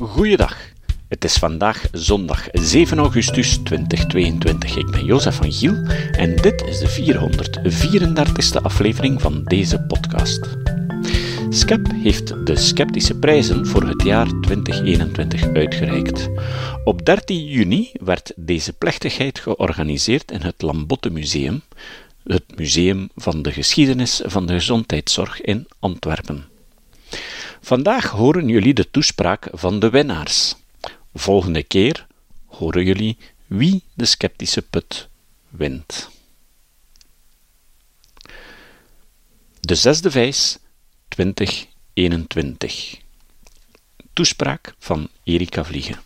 Goeiedag. Het is vandaag zondag 7 augustus 2022. Ik ben Jozef van Giel en dit is de 434ste aflevering van deze podcast. SCEP heeft de Sceptische Prijzen voor het jaar 2021 uitgereikt. Op 13 juni werd deze plechtigheid georganiseerd in het Lambotte Museum, het museum van de geschiedenis van de gezondheidszorg in Antwerpen. Vandaag horen jullie de toespraak van de winnaars. Volgende keer horen jullie wie de sceptische put wint. De zesde vijs 2021. Toespraak van Erika Vliegen.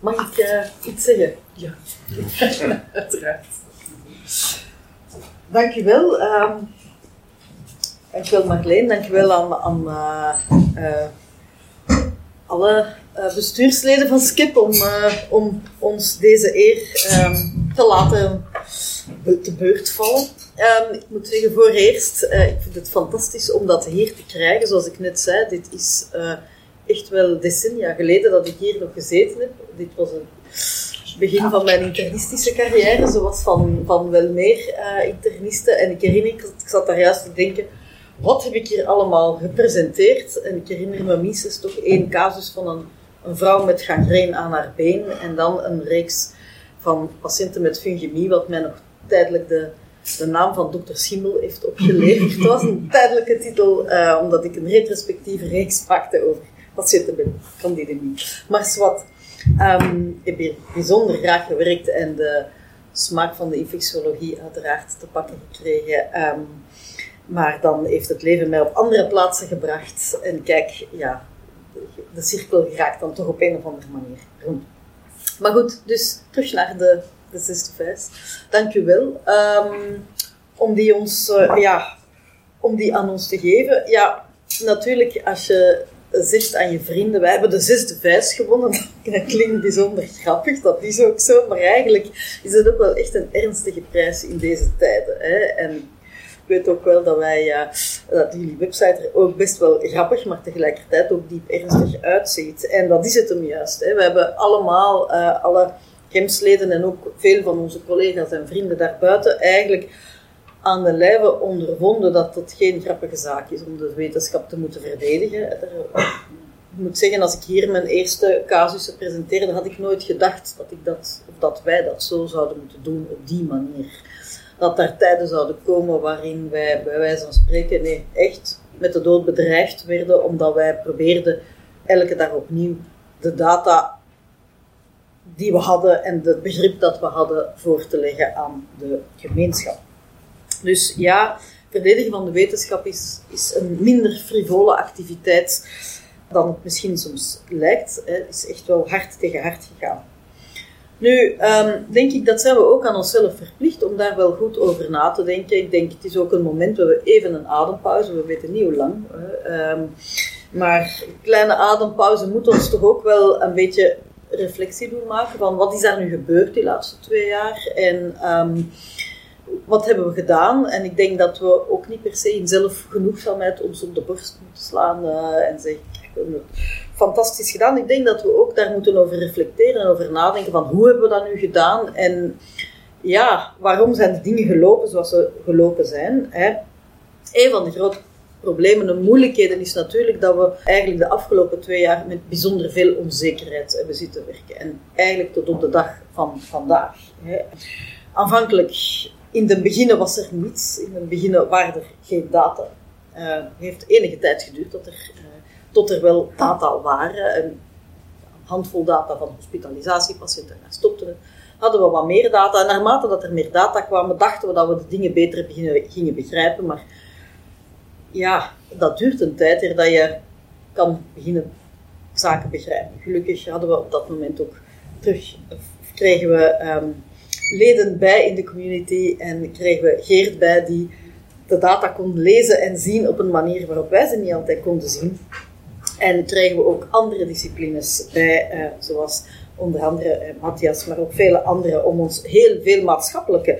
Mag ik uh, iets zeggen? Ja, uiteraard. Dankjewel. Um, dankjewel Marleen, dankjewel aan, aan uh, uh, alle bestuursleden van SKIP om, om ons deze eer um, te laten te beurt vallen. Um, ik moet zeggen, voor eerst, ik vind het fantastisch om dat hier te krijgen. Zoals ik net zei, dit is echt wel decennia geleden dat ik hier nog gezeten heb. Dit was een begin van mijn internistische carrière, zoals van, van wel meer internisten. En ik herinner, ik zat daar juist te denken, wat heb ik hier allemaal gepresenteerd? En ik herinner me minstens toch één casus van een, een vrouw met gangreen aan haar been en dan een reeks van patiënten met fungemie, wat mij nog tijdelijk de, de naam van dokter Schimmel heeft opgeleverd. Het was een tijdelijke titel, uh, omdat ik een retrospectieve reeks maakte over patiënten met candidemie. Maar zwart. Um, ik heb bijzonder graag gewerkt en de smaak van de infectiologie uiteraard te pakken gekregen. Um, maar dan heeft het leven mij op andere plaatsen gebracht. En kijk, ja, de cirkel raakt dan toch op een of andere manier rond. Maar goed, dus terug naar de, de zesde vijs. Dank u wel. Um, om die ons, uh, ja, om die aan ons te geven. Ja, natuurlijk, als je zegt aan je vrienden, wij hebben de zesde vijs gewonnen. Dat klinkt bijzonder grappig, dat is ook zo. Maar eigenlijk is het ook wel echt een ernstige prijs in deze tijden. Hè? En weet ook wel dat wij, uh, dat jullie website er ook best wel grappig, maar tegelijkertijd ook diep ernstig uitziet. En dat is het hem juist. Hè? We hebben allemaal, uh, alle gemsleden en ook veel van onze collega's en vrienden daarbuiten eigenlijk aan de lijve ondervonden dat het geen grappige zaak is om de wetenschap te moeten verdedigen. Ik moet zeggen, als ik hier mijn eerste casussen presenteerde, had ik nooit gedacht dat, ik dat, dat wij dat zo zouden moeten doen op die manier. Dat er tijden zouden komen waarin wij bij wijze van spreken, echt met de dood bedreigd werden, omdat wij probeerden elke dag opnieuw de data die we hadden en het begrip dat we hadden voor te leggen aan de gemeenschap. Dus ja, verdedigen van de wetenschap is, is een minder frivole activiteit dan het misschien soms lijkt. Het is echt wel hard tegen hard gegaan. Nu, um, denk ik, dat zijn we ook aan onszelf verplicht om daar wel goed over na te denken. Ik denk, het is ook een moment waar we even een adempauze, we weten niet hoe lang. Um, maar een kleine adempauze moet ons toch ook wel een beetje reflectie doen maken van wat is daar nu gebeurd die laatste twee jaar. En um, wat hebben we gedaan? En ik denk dat we ook niet per se in zelfgenoegzaamheid ons op de borst moeten slaan uh, en zeggen, fantastisch gedaan. Ik denk dat we ook daar moeten over reflecteren en over nadenken van hoe hebben we dat nu gedaan en ja, waarom zijn de dingen gelopen zoals ze gelopen zijn. Hè? Een van de grote problemen en moeilijkheden is natuurlijk dat we eigenlijk de afgelopen twee jaar met bijzonder veel onzekerheid hebben zitten werken. En eigenlijk tot op de dag van vandaag. Hè. Aanvankelijk in het begin was er niets. In het begin waren er geen data. Het uh, heeft enige tijd geduurd tot er, uh, tot er wel data waren. Een handvol data van hospitalisatiepatiënten, daar stopten het. Hadden we wat meer data. En naarmate dat er meer data kwamen, dachten we dat we de dingen beter gingen begrijpen. Maar ja, dat duurt een tijd eer dat je kan beginnen zaken begrijpen. Gelukkig hadden we op dat moment ook terug, kregen we um, leden bij in de community en kregen we Geert bij die de data kon lezen en zien op een manier waarop wij ze niet altijd konden zien. En kregen we ook andere disciplines bij, uh, zoals onder andere uh, Matthias, maar ook vele anderen, om ons heel veel maatschappelijke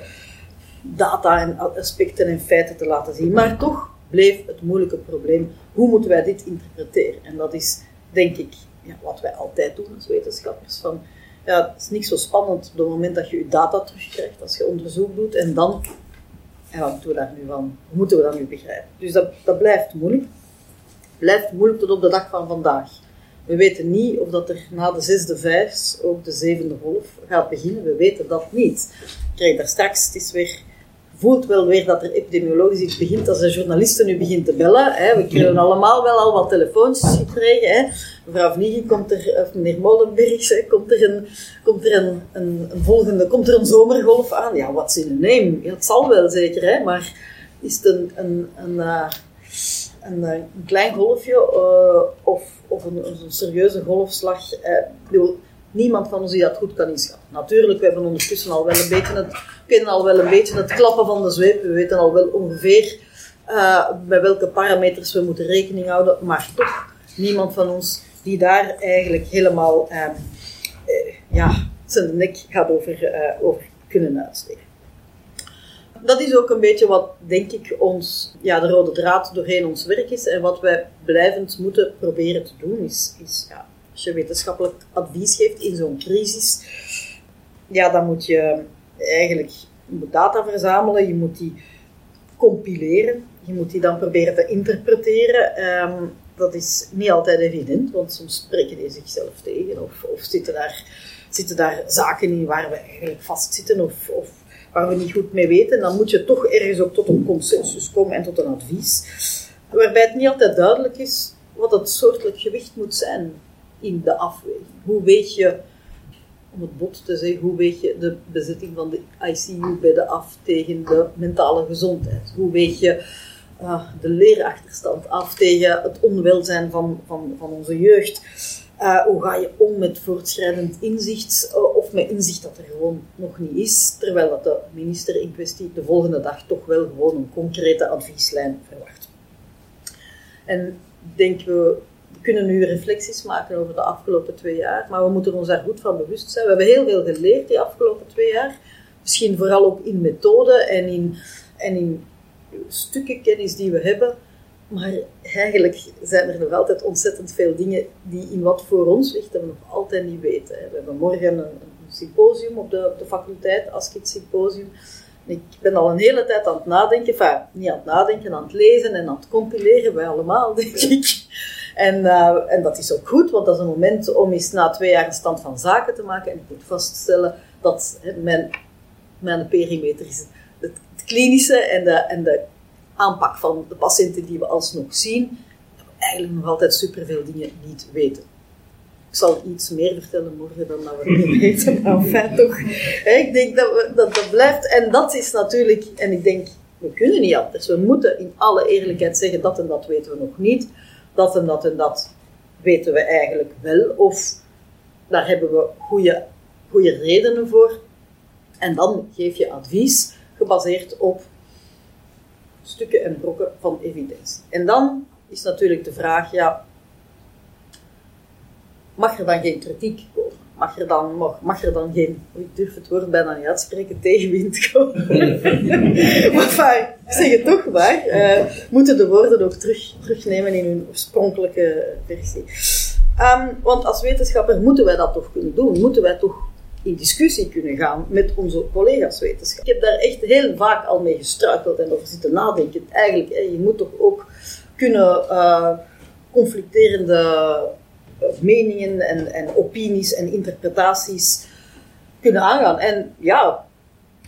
data en aspecten en feiten te laten zien. Maar toch bleef het moeilijke probleem, hoe moeten wij dit interpreteren? En dat is, denk ik, ja, wat wij altijd doen als wetenschappers. Van, ja, het is niet zo spannend op het moment dat je je data terugkrijgt, als je onderzoek doet, en dan, en wat moeten we daar nu van, hoe moeten we dat nu begrijpen? Dus dat, dat blijft moeilijk. Blijft moeilijk tot op de dag van vandaag. We weten niet of dat er na de zesde vijf ook de zevende golf gaat beginnen. We weten dat niet. Ik krijg daar straks, het is weer voelt wel weer dat er epidemiologisch iets begint als de journalisten nu begint te bellen. Hè. We kunnen allemaal wel al wat telefoontjes gekregen. Hè. Mevrouw Vliegen komt er, of meneer Molenbergs, hè, komt er, een, komt er een, een, een, volgende, komt er een zomergolf aan. Ja, wat in neem? Ja, het zal wel zeker, hè, maar is het een, een, een, uh, een, een klein golfje uh, of, of een, een, serieuze golfslag? Uh, niemand van ons die dat goed kan inschatten. Natuurlijk, we hebben ondertussen al wel een beetje het, kennen al wel een beetje het klappen van de zweep. We weten al wel ongeveer uh, bij welke parameters we moeten rekening houden, maar toch niemand van ons die daar eigenlijk helemaal uh, ja, zijn nek gaat over, over kunnen uitsteken. Dat is ook een beetje wat, denk ik, ons, ja, de rode draad doorheen ons werk is. En wat wij blijvend moeten proberen te doen, is, is ja, als je wetenschappelijk advies geeft in zo'n crisis, ja, dan moet je eigenlijk data verzamelen, je moet die compileren, je moet die dan proberen te interpreteren. Um, dat is niet altijd evident, want soms spreken die zichzelf tegen of, of zitten, daar, zitten daar zaken in waar we eigenlijk vastzitten of, of waar we niet goed mee weten. Dan moet je toch ergens ook tot een consensus komen en tot een advies. Waarbij het niet altijd duidelijk is wat het soortelijk gewicht moet zijn in de afweging. Hoe weet je, om het bot te zeggen, hoe weet je de bezetting van de ICU-bedden af tegen de mentale gezondheid? Hoe weet je uh, de leerachterstand af tegen het onwelzijn van, van, van onze jeugd? Uh, hoe ga je om met voortschrijdend inzicht uh, of met inzicht dat er gewoon nog niet is, terwijl dat de minister in kwestie de volgende dag toch wel gewoon een concrete advieslijn verwacht. En denken we kunnen nu reflecties maken over de afgelopen twee jaar, maar we moeten ons daar goed van bewust zijn. We hebben heel veel geleerd die afgelopen twee jaar. Misschien vooral ook in methode en in, en in stukken kennis die we hebben. Maar eigenlijk zijn er nog altijd ontzettend veel dingen die in wat voor ons ligt, dat we nog altijd niet weten. We hebben morgen een, symposium op de, de faculteit, ASKIT Symposium. Ik ben al een hele tijd aan het nadenken, niet aan het nadenken, aan het lezen en aan het compileren, wij allemaal, denk ik. En, uh, en dat is ook goed, want dat is een moment om eens na twee jaar een stand van zaken te maken. En ik moet vaststellen dat mijn, mijn perimeter is het, het klinische en de, en de aanpak van de patiënten die we alsnog zien, dat we eigenlijk nog altijd superveel dingen niet weten. Ik zal iets meer vertellen morgen dan dat we weten, maar feit toch. Ik denk dat, we, dat dat blijft. En dat is natuurlijk, en ik denk, we kunnen niet anders. We moeten in alle eerlijkheid zeggen, dat en dat weten we nog niet dat en dat en dat weten we eigenlijk wel, of daar hebben we goede, goede redenen voor. En dan geef je advies gebaseerd op stukken en brokken van evidentie. En dan is natuurlijk de vraag, ja, mag er dan geen kritiek komen? mag er dan, mag, mag er dan geen, ik durf het woord bijna niet uitspreken, tegenwind komen. maar fijn, ik zeg het toch maar, uh, moeten de woorden ook terug, terugnemen in hun oorspronkelijke versie. Um, want als wetenschapper moeten wij dat toch kunnen doen, moeten wij toch in discussie kunnen gaan met onze collega's wetenschappers. Ik heb daar echt heel vaak al mee gestruikeld en over zitten nadenken. Eigenlijk, je moet toch ook kunnen uh, conflicterende meningen en, en opinies en interpretaties kunnen aangaan. En ja,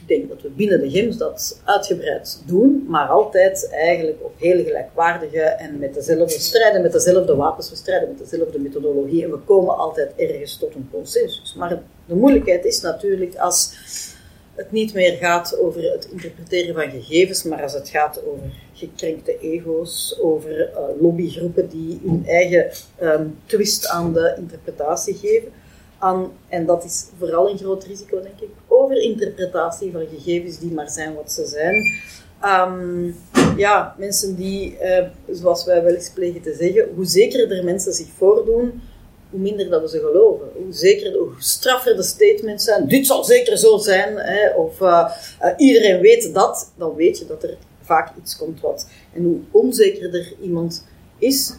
ik denk dat we binnen de GIMS dat uitgebreid doen, maar altijd eigenlijk op hele gelijkwaardige en met dezelfde strijden, met dezelfde wapens, we strijden met dezelfde methodologie en we komen altijd ergens tot een consensus. Maar de moeilijkheid is natuurlijk als het niet meer gaat over het interpreteren van gegevens, maar als het gaat over gekrenkte ego's, over uh, lobbygroepen die hun eigen um, twist aan de interpretatie geven. Aan, en dat is vooral een groot risico, denk ik, over interpretatie van gegevens die maar zijn wat ze zijn. Um, ja, mensen die, uh, zoals wij wel eens plegen te zeggen, hoe zekerder mensen zich voordoen, hoe minder dat we ze geloven. Hoe, zeker, hoe straffer de statements zijn, dit zal zeker zo zijn, hè, of uh, uh, iedereen weet dat, dan weet je dat er vaak iets komt wat. En hoe onzekerder iemand is,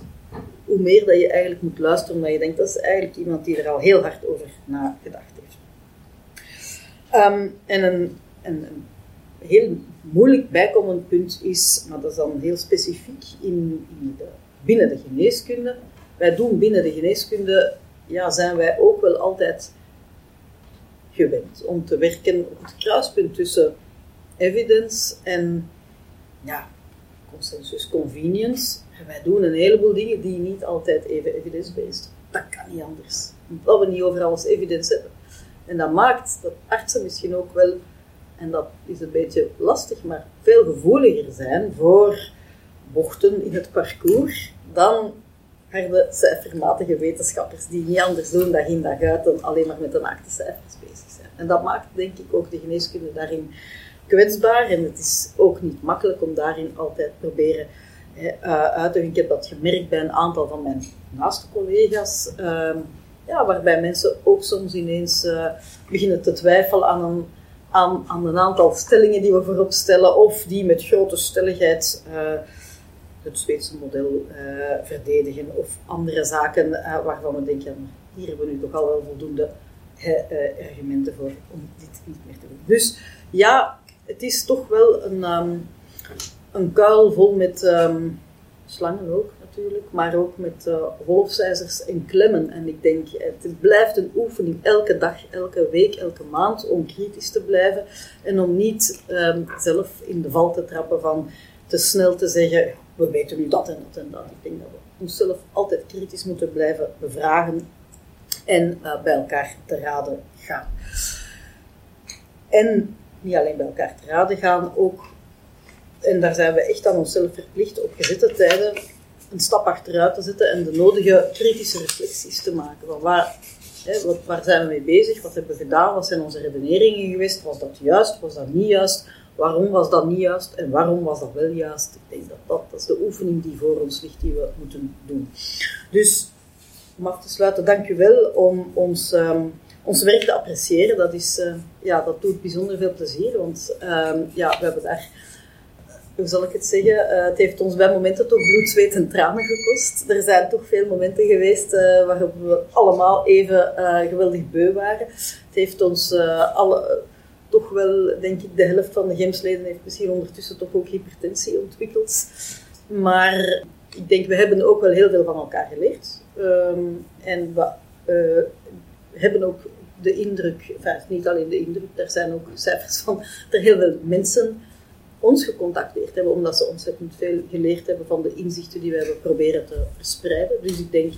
hoe meer dat je eigenlijk moet luisteren, omdat je denkt, dat is eigenlijk iemand die er al heel hard over nagedacht heeft. Ehm, en een, een, een, heel moeilijk bijkomend punt is, maar dat is dan heel specifiek in, in de, binnen de geneeskunde. Wij doen binnen de geneeskunde, ja, zijn wij ook wel altijd gewend om te werken op het kruispunt tussen evidence en ja, consensus convenience. En wij doen een heleboel dingen die niet altijd even evidence-based. Dat kan niet anders. Omdat we niet over alles evidence hebben. En dat maakt dat artsen misschien ook wel, en dat is een beetje lastig, maar veel gevoeliger zijn voor bochten in het parcours dan harde cijfermatige wetenschappers die niet anders doen dag in dag uit dan alleen maar met de naakte cijfers bezig zijn. En dat maakt denk ik ook de geneeskunde daarin kwetsbaar en het is ook niet makkelijk om daarin altijd proberen uh, uit te Ik heb dat gemerkt bij een aantal van mijn naaste collega's, uh, ja, waarbij mensen ook soms ineens uh, beginnen te twijfelen aan een, aan, aan een aantal stellingen die we voorop stellen of die met grote stelligheid eh, het Zweedse model verdedigen of andere zaken waarvan we denken, hier hebben we nu toch al wel voldoende argumenten voor om dit niet meer te doen. Dus ja, het is toch wel een, um, een kuil vol met um, slangen ook natuurlijk, maar ook met uh, en klemmen. En ik denk, het blijft een oefening elke dag, elke week, elke maand om kritisch te blijven en om niet um, zelf in de val te trappen van te snel te zeggen, we weten nu dat en dat en dat. Ik denk dat we onszelf altijd kritisch moeten blijven bevragen en uh, bij elkaar te raden gaan. En niet alleen bij elkaar te raden gaan, ook, en daar zijn we echt aan onszelf verplicht op gezette tijden, een stap achteruit te zetten en de nodige kritische reflecties te maken. Van waar, hè, wat, waar zijn we mee bezig? Wat hebben we gedaan? Wat zijn onze redeneringen geweest? Was dat juist? Was dat niet juist? Waarom was dat niet juist? En waarom was dat wel juist? Ik denk dat dat, dat is de oefening die voor ons ligt, die we moeten doen. Dus, om af te sluiten, dank u wel om ons... Um, ons werk te appreciëren, dat, is, uh, ja, dat doet bijzonder veel plezier. Want uh, ja, we hebben daar, hoe zal ik het zeggen, uh, het heeft ons bij momenten toch bloed, zweet en tranen gekost. Er zijn toch veel momenten geweest uh, waarop we allemaal even geweldig beu waren. Het heeft ons alle, toch wel, denk ik, de helft van de gemsleden heeft misschien ondertussen toch ook hypertensie ontwikkeld. Maar ik denk, we hebben ook wel heel veel van elkaar geleerd. Um, en we hebben ook de indruk, niet alleen de indruk, er zijn ook cijfers van dat heel veel mensen ons gecontacteerd hebben, omdat ze ontzettend veel geleerd hebben van de inzichten die we hebben proberen te verspreiden. Dus ik denk,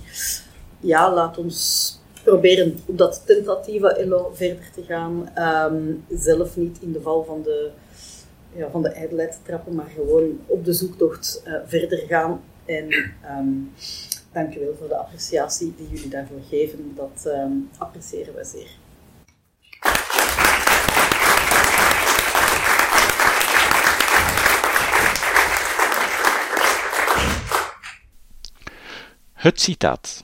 ja, laat ons proberen op dat tentatieve elo verder te gaan. Um, zelf niet in de val van de, ja, van de ijdelheid trappen, maar gewoon op de zoektocht uh, verder gaan. En um, dank u wel voor de appreciatie die jullie daarvoor geven. Dat um, appreciëren we zeer. Het citaat.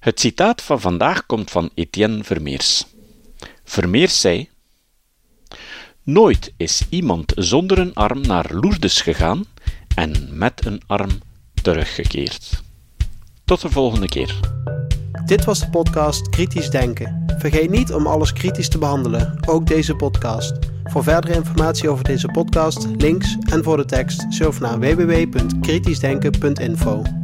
Het citaat van vandaag komt van Etienne Vermeers. Vermeers zei: Nooit is iemand zonder een arm naar Lourdes gegaan en met een arm teruggekeerd. Tot de volgende keer. Dit was de podcast Kritisch Denken. Vergeet niet om alles kritisch te behandelen, ook deze podcast. Voor verdere informatie over deze podcast, links en voor de tekst, surf naar www.kritischdenken.info.